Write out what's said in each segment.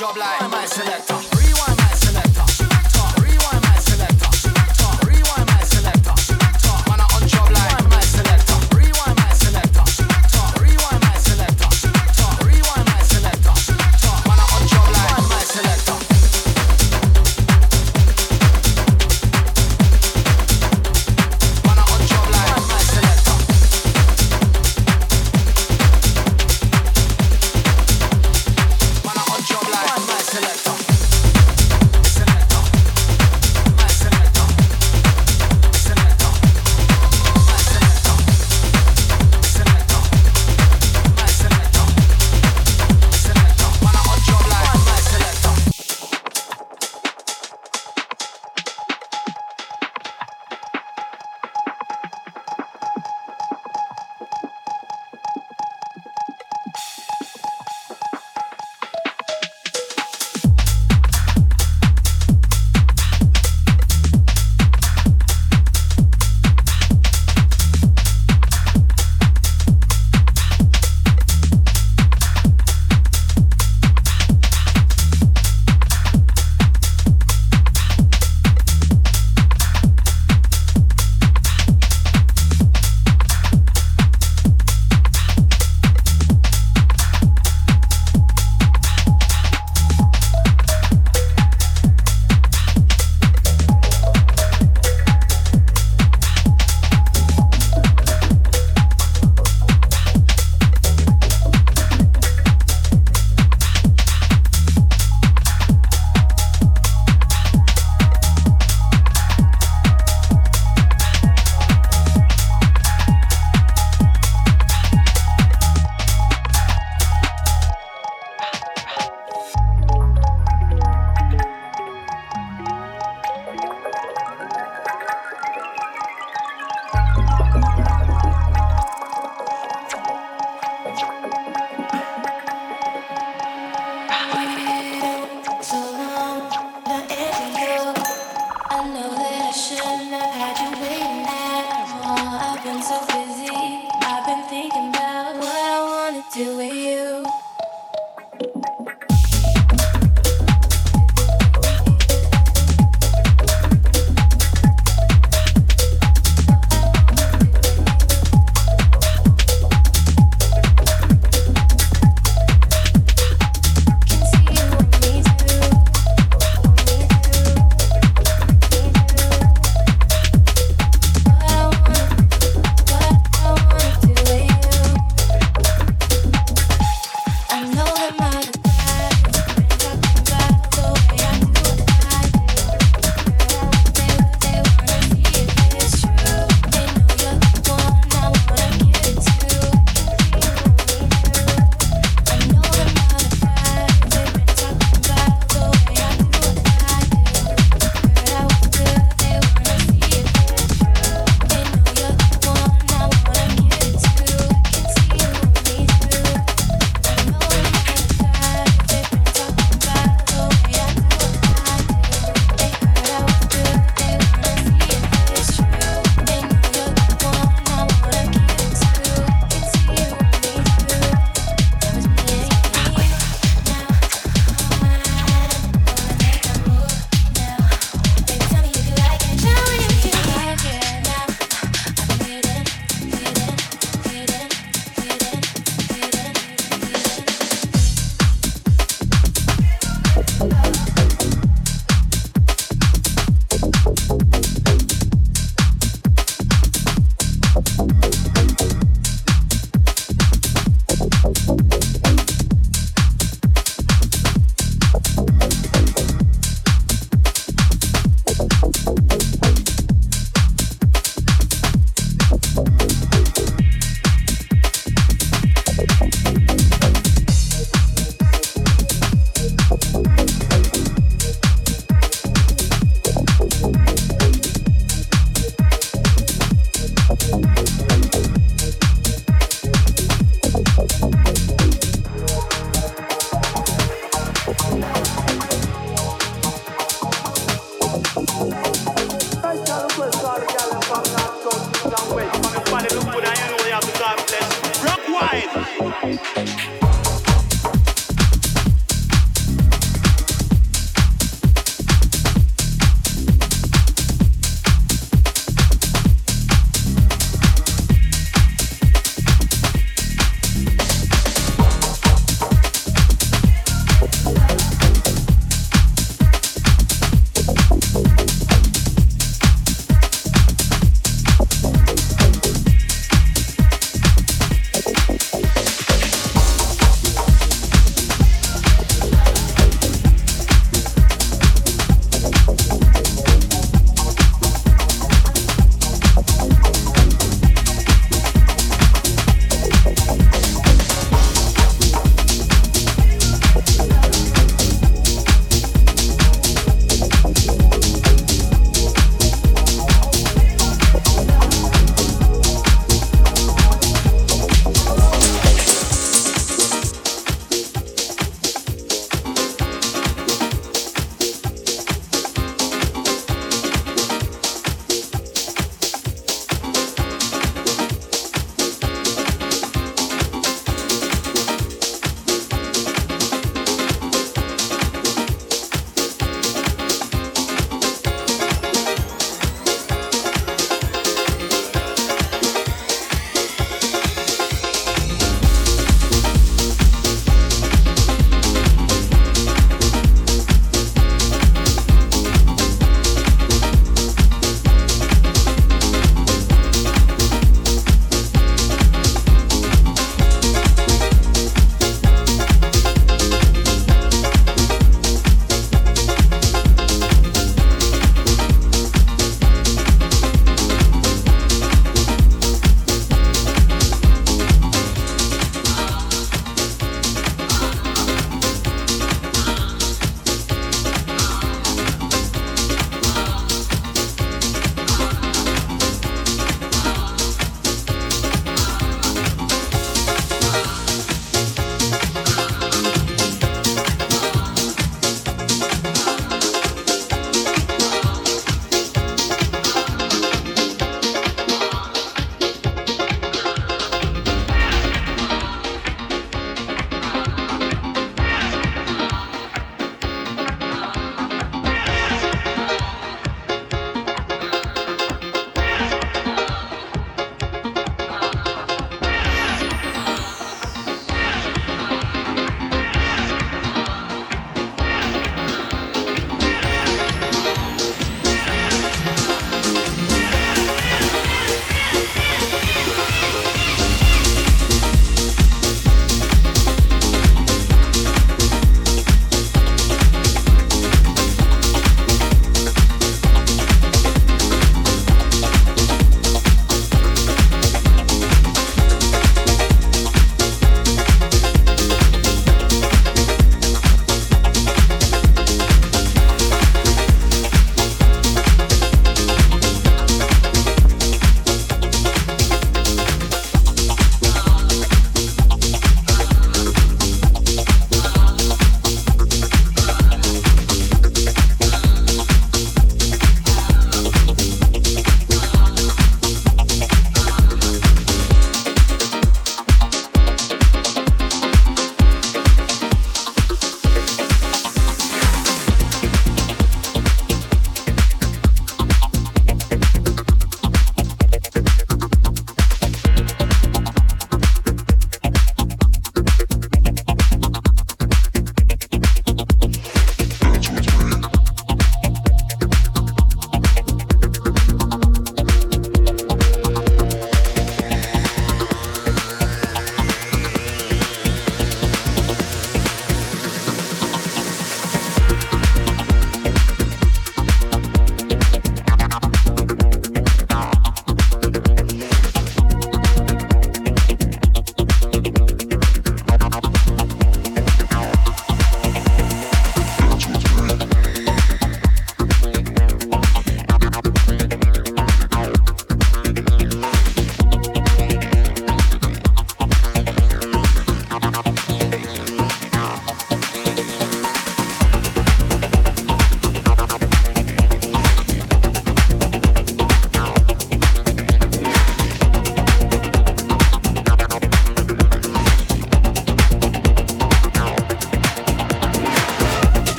job like my selector.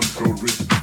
Control rhythm.